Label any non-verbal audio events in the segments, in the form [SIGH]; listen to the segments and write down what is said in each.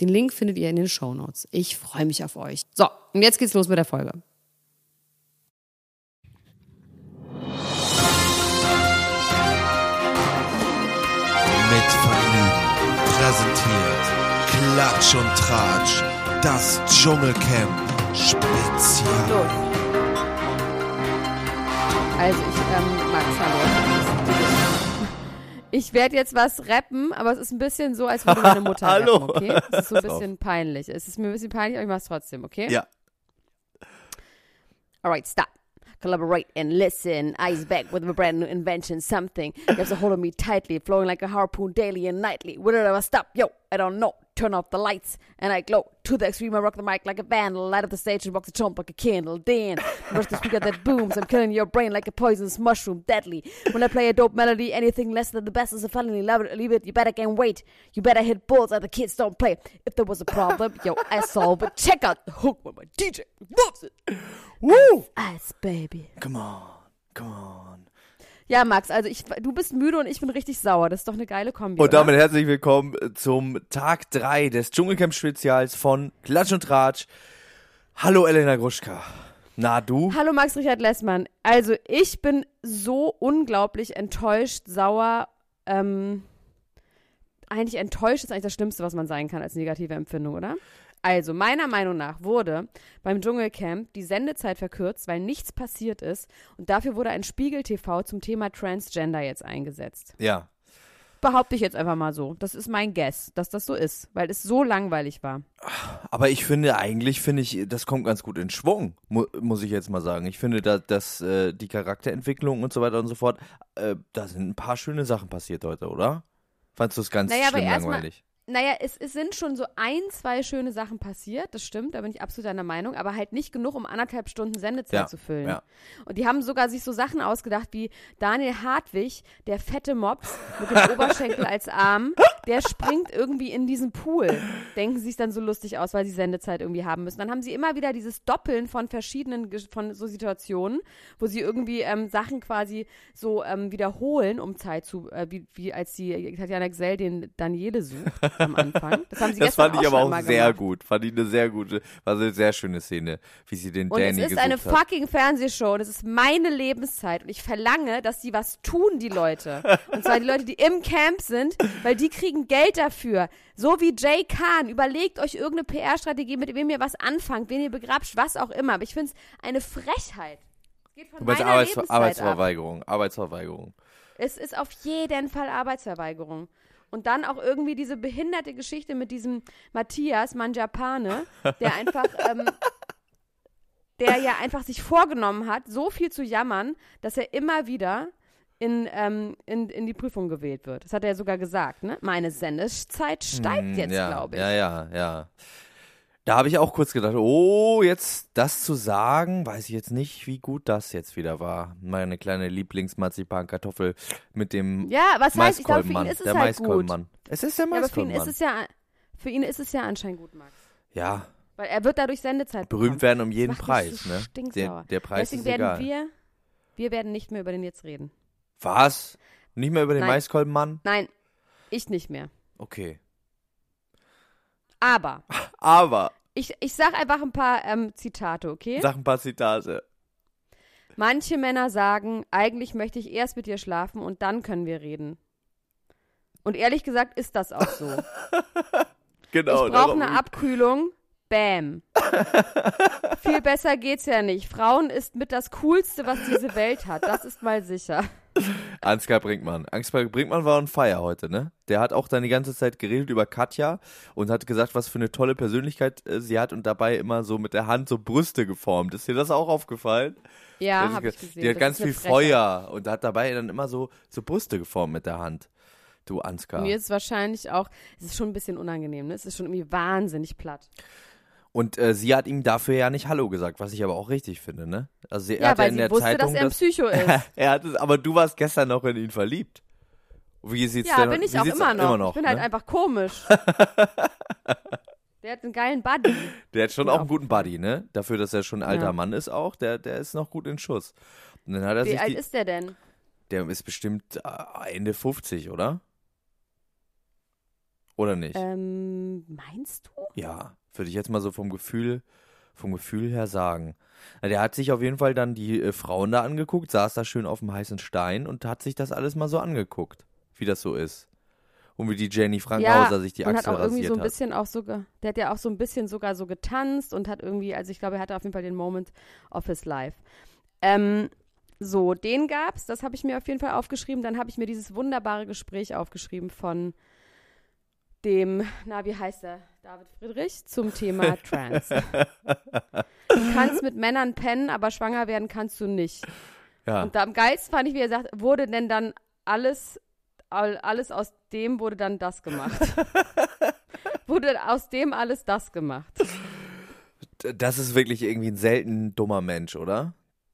Den Link findet ihr in den Show Notes. Ich freue mich auf euch. So, und jetzt geht's los mit der Folge. Mit Vergnügen präsentiert Klatsch und Tratsch, das Dschungelcamp Spezial. Also ich ähm, mag Hallo. Ich werde jetzt was rappen, aber es ist ein bisschen so, als würde meine Mutter [LAUGHS] Hallo. rappen, okay? Es ist so ein bisschen peinlich. Es ist mir ein bisschen peinlich, aber ich mache es trotzdem, okay? Ja. Alright, stop. Collaborate and listen. Eyes back with a brand new invention. Something grabs a hold of me tightly, flowing like a harpoon daily and nightly. Will it ever stop? Yo, I don't know. Turn off the lights and I glow to the extreme. I rock the mic like a vandal, light up the stage and rock the chump like a candle. Then rush the speaker that booms. I'm killing your brain like a poisonous mushroom, deadly. When I play a dope melody, anything less than the best is a felony. Love it, leave it. You better gain weight. You better hit balls like the kids don't play. If there was a problem, yo, I solve it. Check out the hook with my DJ loves it. Woo! Ice, baby. Come on, come on. Ja, Max, also ich, du bist müde und ich bin richtig sauer. Das ist doch eine geile Kombi. Und damit oder? herzlich willkommen zum Tag 3 des Dschungelcamp-Spezials von Klatsch und Tratsch. Hallo Elena Gruschka. Na du? Hallo Max Richard Lessmann. Also ich bin so unglaublich enttäuscht, sauer. Ähm, eigentlich enttäuscht ist eigentlich das Schlimmste, was man sein kann als negative Empfindung, oder? Also, meiner Meinung nach wurde beim Dschungelcamp die Sendezeit verkürzt, weil nichts passiert ist. Und dafür wurde ein Spiegel-TV zum Thema Transgender jetzt eingesetzt. Ja. Behaupte ich jetzt einfach mal so. Das ist mein Guess, dass das so ist, weil es so langweilig war. Aber ich finde eigentlich, finde ich, das kommt ganz gut in Schwung, mu muss ich jetzt mal sagen. Ich finde, dass, dass äh, die Charakterentwicklung und so weiter und so fort, äh, da sind ein paar schöne Sachen passiert heute, oder? Fandst du es ganz Naja, schlimm langweilig? Naja, es, es sind schon so ein, zwei schöne Sachen passiert, das stimmt, da bin ich absolut deiner Meinung, aber halt nicht genug, um anderthalb Stunden Sendezeit Ja, zu füllen. ja. Und die haben sogar sich so Sachen ausgedacht wie Daniel Hartwig, der fette Mops mit dem [LAUGHS] Oberschenkel als Arm, der springt irgendwie in diesen Pool. Denken sie sich dann so lustig aus, weil sie Sendezeit irgendwie haben müssen. Dann haben sie immer wieder dieses Doppeln von verschiedenen, von so Situationen, wo sie irgendwie ähm, Sachen quasi so ähm, wiederholen, um Zeit zu, äh, wie, wie als die Tatjana Gsell den Daniele sucht am Anfang. Das haben sie Das fand ich aber auch sehr gemacht. gut. Fand ich eine sehr gute, war eine sehr schöne Szene, wie sie den Und Danny es ist eine hat. fucking Fernsehshow und es ist meine Lebenszeit und ich verlange, dass die was tun, die Leute. Und zwar die Leute, die im Camp sind, weil die kriegen Geld dafür. So wie Jay Kahn. Überlegt euch irgendeine PR-Strategie, mit wem ihr was anfangt, wen ihr begrapscht, was auch immer. Aber ich finde es eine Frechheit. Es geht von Du meinst Arbeits Lebenszeit ab. Arbeitsverweigerung, Arbeitsverweigerung. Es ist auf jeden Fall Arbeitsverweigerung. Und dann auch irgendwie diese behinderte Geschichte mit diesem Matthias Manjapane, der einfach, [LAUGHS] ähm, der ja einfach sich vorgenommen hat, so viel zu jammern, dass er immer wieder in, ähm, in, in die Prüfung gewählt wird. Das hat er sogar gesagt, ne? Meine Sendezeit steigt Hm, jetzt, ja, glaube ich. Ja, ja, ja. Da habe ich auch kurz gedacht, oh, jetzt das zu sagen, weiß ich jetzt nicht, wie gut das jetzt wieder war. Meine kleine Lieblingsmarzipankartoffel mit dem Ja, was heißt, ich glaube, für ihn Maiskolbenmann. ist es der halt gut. Maiskolbenmann. Es ist der Ja, aber für ihn Maiskolbenmann. ist es ja, für ihn ist es ja anscheinend gut, Max. ja, Weil er wird dadurch Sendezeit berühmt bekommen. werden um jeden Preis, so ne? Der, der Preis Deswegen ist werden egal. wir, wir werden nicht mehr über den jetzt reden. Was? Nicht mehr über den Nein. Maiskolbenmann? Nein, ich nicht mehr. Okay. Aber [LAUGHS] Aber, ich, ich sag einfach ein paar ähm, Zitate, okay? sag ein paar Zitate. Manche Männer sagen, eigentlich möchte ich erst mit dir schlafen und dann können wir reden. Und ehrlich gesagt ist das auch so. [LAUGHS] Genau. ich brauche eine Abkühlung. Bam. [LAUGHS] Viel besser geht's ja nicht. Frauen ist mit das Coolste, was diese Welt hat. Das ist mal sicher. [LAUGHS] Ansgar Brinkmann. Ansgar Brinkmann war on fire heute, ne? Der hat auch dann die ganze Zeit geredet über Katja und hat gesagt, was für eine tolle Persönlichkeit äh, sie hat und dabei immer so mit der Hand so Brüste geformt. Ist dir das auch aufgefallen? Ja, hat ich ge- gesehen. Die hat Das ganz viel. Feuer und hat dabei dann immer so, so Brüste geformt mit der Hand. Du Ansgar. Mir ist wahrscheinlich auch, es ist schon ein bisschen unangenehm, ne? Es ist schon irgendwie wahnsinnig platt. Und äh, sie hat ihm dafür ja nicht Hallo gesagt, was ich aber auch richtig finde, ne? Also sie, er Ja, hat ja weil in der wusste, Zeitung dass er ein Psycho [LAUGHS] ist. er hat es, aber du warst gestern noch in ihn verliebt. Wie sieht's Ja, denn bin ich auch sieht's immer noch. Ich bin halt ne? einfach komisch. [LAUGHS] Der hat einen geilen Buddy. Der hat schon auch einen guten. Buddy, ne? Dafür, dass er schon ein alter Ja. Mann ist auch, der, der ist noch gut in Schuss. Wie alt die, ist der denn? der ist bestimmt äh, Ende 50, oder? Oder nicht? Ähm, meinst du? Ja, würde ich jetzt mal so vom Gefühl, vom Gefühl her sagen. Na, der hat sich auf jeden Fall dann die äh, Frauen da angeguckt, saß da schön auf dem heißen Stein und hat sich das alles mal so angeguckt, wie das so ist. Und wie die Jenny Frankhauser sich die und hat Achsel auch irgendwie rasiert so ein hat. bisschen auch so, der hat ja auch so ein bisschen sogar so getanzt und hat irgendwie, also ich glaube, er hatte auf jeden Fall den Moment of his life. Ähm, so, den gab's, das habe ich mir auf jeden Fall aufgeschrieben. Dann habe ich mir dieses wunderbare Gespräch aufgeschrieben von dem, na, wie heißt er? David Friedrich zum Thema [LAUGHS] Trans. du kannst mit Männern pennen, aber schwanger werden kannst du nicht. Ja. Und am geilsten fand ich, wie er sagt, wurde denn dann alles, all- alles aus dem wurde dann das gemacht. [LAUGHS] wurde aus dem alles das gemacht. Das ist wirklich irgendwie ein selten dummer Mensch, oder?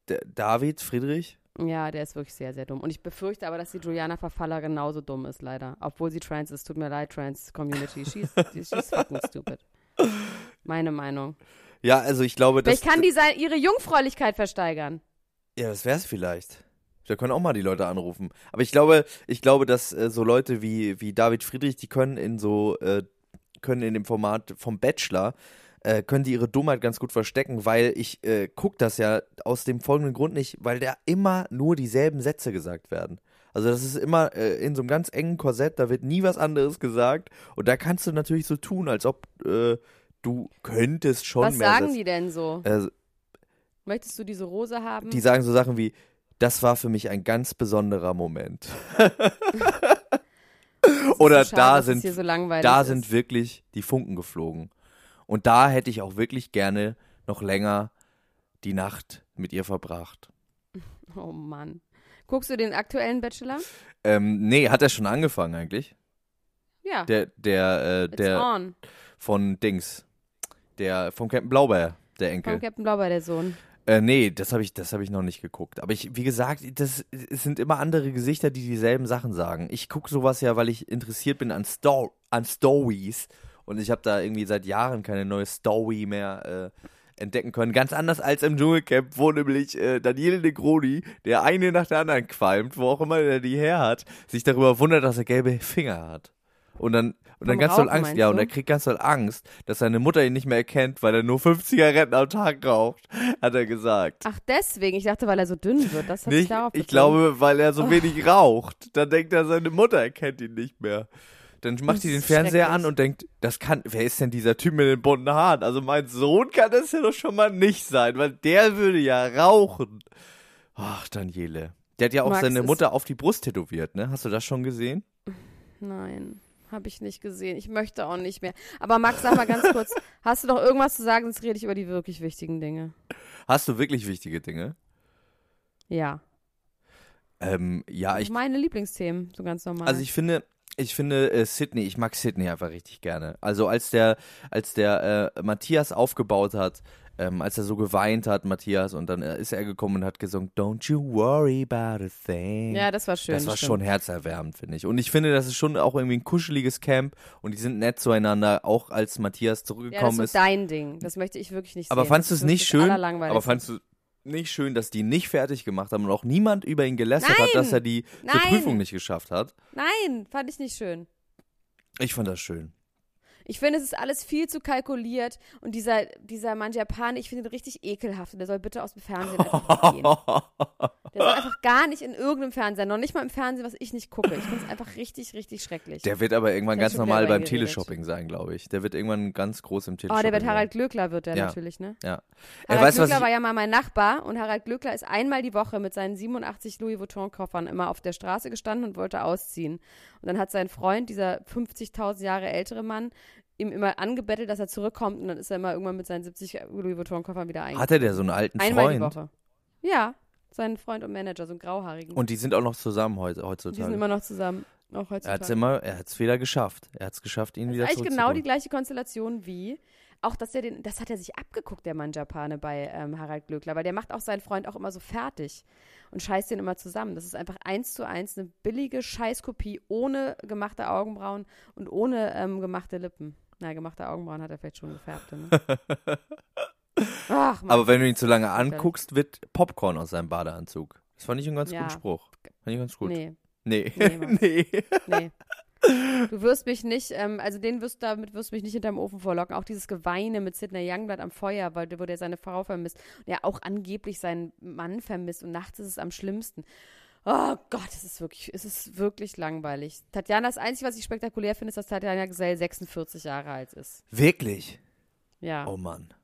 Der David Friedrich? Ja, der ist wirklich sehr, sehr dumm. Und ich befürchte aber, dass die Juliana Verfaller genauso dumm ist, leider. Obwohl sie trans ist. Tut mir leid, Trans-Community. She's, she's fucking stupid. Meine Meinung. Ja, also ich glaube, das. Vielleicht kann die sein, ihre Jungfräulichkeit versteigern. Ja, das wär's vielleicht. Da können auch mal die Leute anrufen. Aber ich glaube, ich glaube, dass äh, so Leute wie, wie David Friedrich, die können in so, äh, können in dem Format vom Bachelor, äh, können die ihre Dummheit ganz gut verstecken, weil ich äh, guck das ja aus dem folgenden Grund nicht, weil da immer nur dieselben Sätze gesagt werden. Also das ist immer äh, in so einem ganz engen Korsett, da wird nie was anderes gesagt und da kannst du natürlich so tun, als ob äh, du könntest schon Was mehr sagen Sätze- die denn so? äh, Möchtest du diese Rose haben? die sagen so Sachen wie, das war für mich ein ganz besonderer Moment. [LAUGHS] Oder so schade, da sind, so da ist. sind wirklich die Funken geflogen. Und da hätte ich auch wirklich gerne noch länger die Nacht mit ihr verbracht. [LAUGHS] Oh Mann. Guckst du den aktuellen Bachelor? Ähm, nee, hat er schon angefangen eigentlich? Ja. Der, der, äh, der on. von Dings. Der vom Captain Blaubeer, der Enkel. Von Captain Blaubeer, der Sohn. Äh, nee, das habe ich, das habe ich noch nicht geguckt. Aber ich, wie gesagt, das es sind immer andere Gesichter, die dieselben Sachen sagen. Ich gucke sowas ja, weil ich interessiert bin an Sto an Stories und ich habe da irgendwie seit Jahren keine neue Story mehr äh, entdecken können. Ganz anders als im Dschungelcamp, wo nämlich äh, Daniele Negroni, der eine nach der anderen qualmt, wo auch immer der die her hat, sich darüber wundert, dass er gelbe Finger hat. Und dann, und dann Vom ganz doll Rauchen, Angst, meinst ja, und du? er kriegt ganz doll Angst, dass seine Mutter ihn nicht mehr erkennt, weil er nur fünf Zigaretten am Tag raucht, [LAUGHS] hat er gesagt. Ach, deswegen. Ich dachte, weil er so dünn wird. Das hat sich Nicht, darauf ich bezogen. glaube, weil er so Oh. [LAUGHS] wenig raucht. Dann denkt er, seine Mutter erkennt ihn nicht mehr. Dann macht sie den Fernseher an und denkt, das kann, wer ist denn dieser Typ mit den bunten Haaren? Also mein Sohn kann das ja doch schon mal nicht sein, weil der würde ja rauchen. Ach, Daniele. Der hat ja auch Max, seine Mutter auf die Brust tätowiert, ne? Hast du das schon gesehen? Nein, habe ich nicht gesehen. Ich möchte auch nicht mehr. Aber Max, sag mal ganz kurz, [LAUGHS] hast du noch irgendwas zu sagen, sonst rede ich über die wirklich wichtigen Dinge. Hast du wirklich wichtige Dinge? Ja. Ähm, ja, ich, Meine Lieblingsthemen, so ganz normal. Also ich finde, ich finde äh, Sydney, ich mag Sydney einfach richtig gerne. Also als der, als der äh, Matthias aufgebaut hat, ähm, als er so geweint hat, Matthias, und dann äh, ist er gekommen und hat gesungen, Don't you worry about a thing. ja, das war schön. das war stimmt. schon herzerwärmend, finde ich. Und ich finde, das ist schon auch irgendwie ein kuscheliges Camp und die sind nett zueinander, auch als Matthias Ja, das zurückgekommen ist so dein Ding. Das möchte ich wirklich nicht aber sehen. fandst du Das es ist nicht das schön? Aber fandst du nicht schön, dass die nicht fertig gemacht haben und auch niemand über ihn gelästert hat, dass er die zur Nein! Prüfung nicht geschafft hat? Nein, fand ich nicht schön. Ich fand das schön. Ich finde, es ist alles viel zu kalkuliert und dieser, dieser Mann Japan, ich finde ihn richtig ekelhaft und der soll bitte aus dem Fernsehen gehen. [LAUGHS] Der soll einfach gar nicht in irgendeinem Fernseher, noch nicht mal im Fernsehen, was ich nicht gucke. Ich finde es einfach richtig, richtig schrecklich. Der wird aber irgendwann ganz normal beim. Teleshopping sein, glaube ich. Der wird irgendwann ganz groß im oh, Teleshopping der wird. Harald Glöckler, wird der Ja. natürlich, ne? Ja. Er Harald weiß, Glöckler war ja mal mein Nachbar und Harald Glöckler ist einmal die Woche mit seinen 87 Louis Vuitton-Koffern immer auf der Straße gestanden und wollte ausziehen. Und dann hat sein Freund, dieser 50.000 Jahre ältere Mann, ihm immer angebettelt, dass er zurückkommt und dann ist er immer irgendwann mit seinen 70 Louis Vuitton-Koffern wieder eingegangen. hatte der so einen alten Einmal die Freund? Woche. Ja, sein Freund und Manager, so ein grauhaarigen. Und die sind auch noch zusammen heute, die sind heutzutage. immer noch zusammen. Auch Er hat heutzutage. er hat es wieder geschafft. Er hat es geschafft, ihn Das wieder ist eigentlich genau die gleiche Konstellation wie auch, dass er den, das hat er sich abgeguckt, der Mann Japane bei ähm, Harald Glöckler, weil der macht auch seinen Freund auch immer so fertig und scheißt den immer zusammen. Das ist einfach eins zu eins eine billige Scheißkopie ohne gemachte Augenbrauen und ohne ähm, gemachte Lippen. Na, gemachte Augenbrauen hat er vielleicht schon gefärbte, ne? [LAUGHS] Ach, Mann. Aber wenn du ihn zu lange anguckst, wird Popcorn aus seinem Badeanzug. Das fand ich einen ganz Ja. guten Spruch. Fand ich ganz gut. Nee, Nee. Nee. [LAUGHS] nee. Du wirst mich nicht, ähm, also den wirst damit wirst du mich nicht hinterm Ofen vorlocken. Auch dieses Geweine mit Sidney Youngblood am Feuer, weil wo der seine Frau vermisst und er auch angeblich seinen Mann vermisst und nachts ist es am schlimmsten. Oh Gott, es ist wirklich, es ist wirklich langweilig. Tatjana, das Einzige, was ich spektakulär finde, ist, dass Tatjana Gesell 46 Jahre alt ist. Wirklich? Ja. Oh Mann.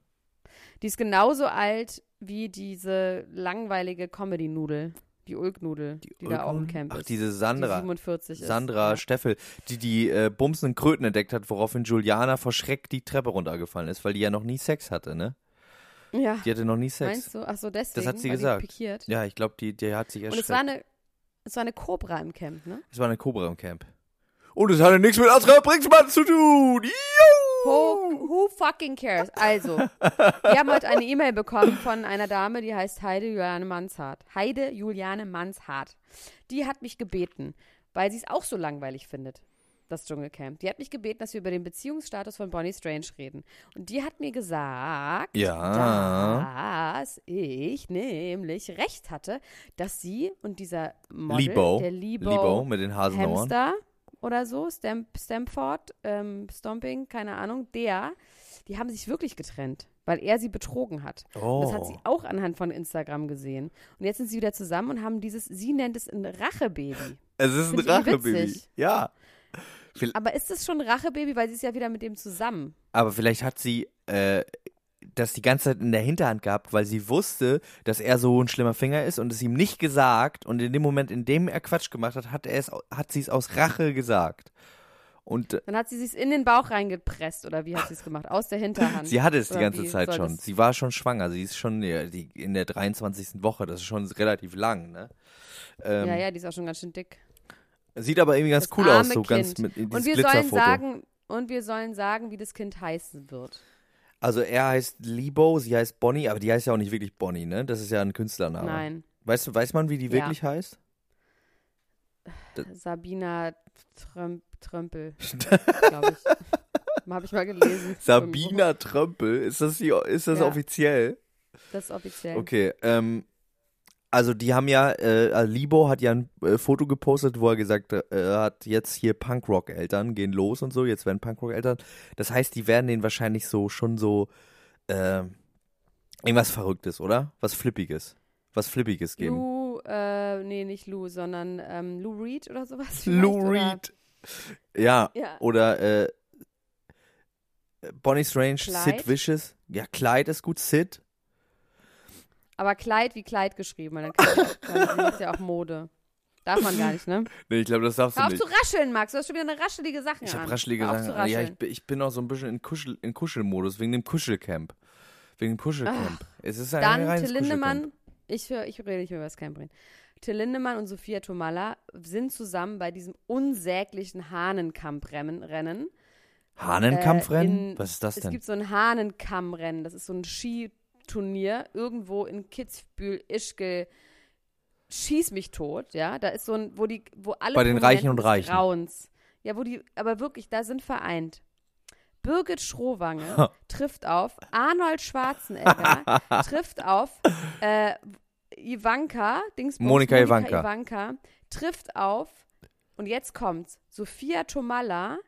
Die ist genauso alt wie diese langweilige Comedy-Nudel, die Ulk-Nudel, die, da auch im Camp Ach, ist. diese die Sandra. 47 ist. Sandra Ja. Steffel, die die äh, bumsenden Kröten entdeckt hat, woraufhin Juliana vor Schreck die Treppe runtergefallen ist, weil die ja noch nie Sex hatte, ne? Ja. Die hatte noch nie Sex. Meinst du? Ach so, deswegen. hat sie gesagt. Die pikiert. Ja, ich glaube, die, die hat sich Und erschreckt. es war eine, es war eine Cobra im Camp, ne? es war eine Cobra im Camp. Und es hatte nichts mit Asra Brinkmann zu tun. Juhu! Who, who fucking cares? Also, wir haben heute eine E-Mail bekommen von einer Dame, die heißt Heide Juliane Manshardt. Heide Juliane Manshardt. Die hat mich gebeten, weil sie es auch so langweilig findet, das Dschungelcamp. Die hat mich gebeten, dass wir über den Beziehungsstatus von Bonnie Strange reden. Und die hat mir gesagt, Ja. dass ich nämlich recht hatte, dass sie und dieser Model, Libo. der Libo, Libo mit den Hasenohren. Hamster oder so, Stamp, Stamford, ähm, Stomping, keine Ahnung, der, die haben sich wirklich getrennt, weil er sie betrogen hat. Oh. Und das hat sie auch anhand von Instagram gesehen. Und jetzt sind sie wieder zusammen und haben dieses, sie nennt es ein Rachebaby. Es ist ein Find irgendwie Rachebaby. Ja. Aber ist das schon ein Rachebaby, weil sie ist ja wieder mit dem zusammen? Aber vielleicht hat sie äh, das die ganze Zeit in der Hinterhand gehabt, weil sie wusste, dass er so ein schlimmer Finger ist und es ihm nicht gesagt. Und in dem Moment, in dem er Quatsch gemacht hat, hat, er es, hat sie es aus Rache gesagt. Und äh, Dann hat sie sich in den Bauch reingepresst oder wie hat sie es gemacht? Aus der Hinterhand. sie hatte es die ganze Zeit schon. Sie war schon schwanger. Sie ist schon in der 23. Woche. Das ist schon relativ lang. Ne? Ähm, ja, ja, die ist auch schon ganz schön dick. Sieht aber irgendwie ganz Das cool aus, so ganz Kind. mit in Und wir sollen sagen, und wir sollen sagen, wie das Kind heißen wird. Also er heißt Libo, sie heißt Bonnie, aber die heißt ja auch nicht wirklich Bonnie, ne? Das ist ja ein Künstlername. Nein. Weißt du, weiß man, wie die Ja. wirklich heißt? Sabina Tröm Trömpel, [LAUGHS] glaube ich. Habe ich mal gelesen. Sabina Trömpel, ist das, die, ist das Ja. offiziell? Das ist offiziell. Okay, ähm, also die haben ja, äh, Libo hat ja ein äh, Foto gepostet, wo er gesagt äh, hat jetzt hier Punkrock-Eltern, gehen los und so, jetzt werden Punkrock-Eltern. Das heißt, die werden denen wahrscheinlich so, schon so, äh, irgendwas Verrücktes, oder? Was Flippiges. Was Flippiges geben. Lou, äh, nee, nicht Lou, sondern ähm, Lou Reed oder sowas. Lou Reed. Ja, Ja. oder äh, Bonnie Strange, Clyde? Sid Vicious. Ja, Clyde ist gut, Sid. Aber Kleid wie Kleid geschrieben, weil dann macht ja auch Mode. Darf man gar nicht, ne? [LAUGHS] Nee, ich glaube, das darfst Hör du auf nicht. zu rascheln, Max. Du hast schon wieder eine raschelige Sache Ich an. habe raschelige Hör auf Sachen. zu Ja, ich, ich bin auch so ein bisschen in, Kuschel, in Kuschelmodus, wegen dem Kuschelcamp. Wegen dem Kuschelcamp. Es ist ein Dann reines Till Lindemann, ich, hör, ich rede nicht mehr über das Camp reden. Till Lindemann und Sophia Tomalla sind zusammen bei diesem unsäglichen Hahnenkampfrennen. Rennen. Hahnenkampfrennen? Äh, in- Was ist das Es denn? gibt so ein Hahnenkammrennen. Das ist so ein Skiturnier irgendwo in Kitzbühel, Ischgl. Schieß mich tot, ja. Da ist so ein, wo die, wo alle Bei den Reichen und Reichen. Grauens, ja, wo die, aber wirklich, da sind vereint. Birgit Schrowange trifft auf Arnold Schwarzenegger, [LAUGHS] trifft auf äh, Ivanka, Dingsbums, Monika Ivanka. Ivanka, trifft auf, und jetzt kommt's, Sophia Tomalla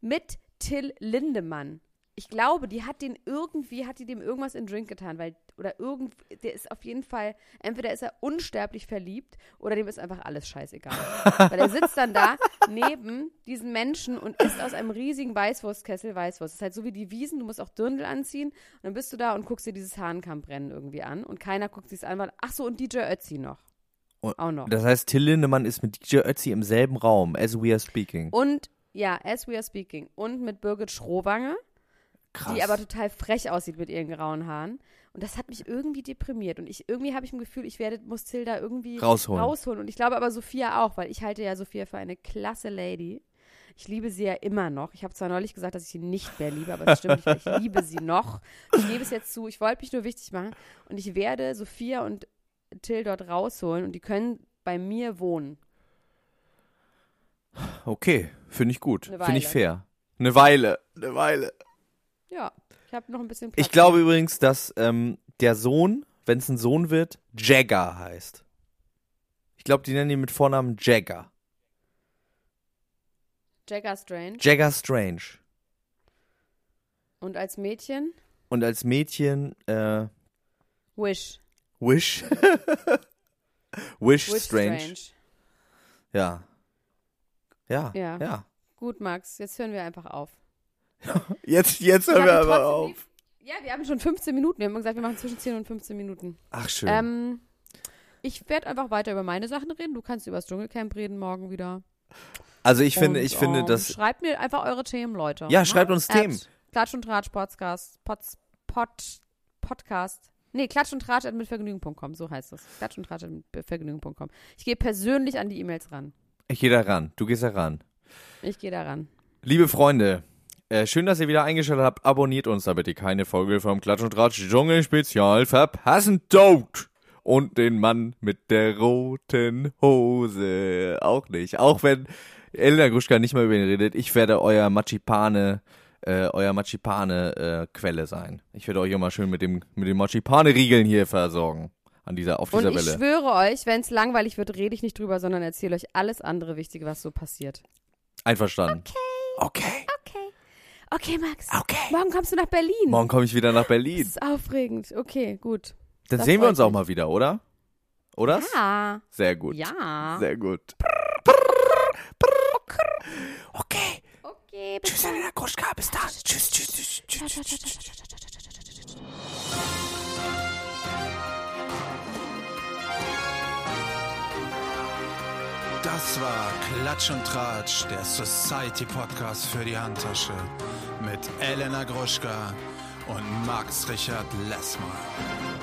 mit Till Lindemann. Ich glaube, die hat den irgendwie, hat die dem irgendwas in Drink getan, weil oder irgend, der ist auf jeden Fall, entweder ist er unsterblich verliebt oder dem ist einfach alles scheißegal. [LAUGHS] Weil er sitzt dann da neben diesen Menschen und isst aus einem riesigen Weißwurstkessel Weißwurst. Das ist halt so wie die Wiesen, du musst auch Dirndl anziehen und dann bist du da und guckst dir dieses Hahnkampfrennen irgendwie an und keiner guckt sich's an, weil, ach so, und DJ Ötzi noch. Und Auch noch. Das heißt, Till Lindemann ist mit DJ Ötzi im selben Raum, as we are speaking. Und, ja, as we are speaking. Und mit Birgit Schrowange. Krass. die aber total frech aussieht mit ihren grauen Haaren. Und das hat mich irgendwie deprimiert. Und ich irgendwie habe ich ein Gefühl, ich werde, muss Tilda irgendwie Rausholen. rausholen. Und ich glaube aber Sophia auch, weil ich halte ja Sophia für eine klasse Lady. Ich liebe sie ja immer noch. Ich habe zwar neulich gesagt, dass ich sie nicht mehr liebe, aber das stimmt nicht. Ich [LAUGHS] liebe sie noch. Ich gebe es jetzt zu. Ich wollte mich nur wichtig machen. Und ich werde Sophia und Till dort rausholen. Und die können bei mir wohnen. Okay, finde ich gut. Finde ich fair. Eine Weile. Eine Weile. Ja, ich habe noch ein bisschen Platz. Ich glaube übrigens, dass ähm, der Sohn, wenn es ein Sohn wird, Jagger heißt. Ich glaube, die nennen ihn mit Vornamen Jagger. Jagger Strange. Jagger Strange. Und als Mädchen Und als Mädchen äh, Wish. Wish. [LAUGHS] Wish, Wish Strange. Strange. Ja. Ja. Ja. Ja. Gut, Max, jetzt hören wir einfach auf. Jetzt, jetzt hören wir aber auf. lieb- Ja, wir haben schon 15 Minuten. Wir haben gesagt, wir machen zwischen 10 und 15 Minuten. Ach, schön. Ähm, ich werde einfach weiter über meine Sachen reden. Du kannst über das Dschungelcamp reden morgen wieder. also ich finde, Und, ich finde, ähm, dass Schreibt mir einfach eure Themen, Leute. Ja, Ne? schreibt uns At Themen. Klatsch und Tratsch Podcast. Pods, Pod, Podcast. Nee, Klatsch und Tratsch at mitvergnügen.com. So heißt das. Klatsch und Tratsch at mitvergnügen.com. Ich gehe persönlich an die E-Mails ran. ich gehe da ran. Du gehst da ran. Ich gehe da ran. Liebe Freunde, äh, schön, dass ihr wieder eingeschaltet habt. Abonniert uns, damit ihr keine Folge vom Klatsch und Tratsch Dschungel Spezial verpassen dort. Und den Mann mit der roten Hose auch nicht. Auch wenn Elena Gruschka nicht mehr über ihn redet, ich werde euer Machipane, äh, euer Machipane äh, Quelle sein. Ich werde euch immer schön mit dem mit den Machipane Riegeln hier versorgen an dieser auf Und dieser ich Welle. schwöre euch, wenn es langweilig wird, rede ich nicht drüber, sondern erzähle euch alles andere Wichtige, was so passiert. Einverstanden. Okay. Okay. Okay, Okay, Max. Okay. Morgen kommst du nach Berlin. Morgen komme ich wieder nach Berlin. Das ist aufregend. Okay, gut. Dann das sehen wir uns auch mal wieder, oder? Oder? Ja. Sehr gut. Ja. Sehr gut. Okay. Okay. Bis tschüss, Elena Kuschka. Bis dann. Tschüss, tschüss, tschüss. tschüss, tschüss, tschüss, tschüss. Das war Klatsch und Tratsch, der Society Podcast für die Handtasche mit Elena Gruschka und Max Richard Lessmann.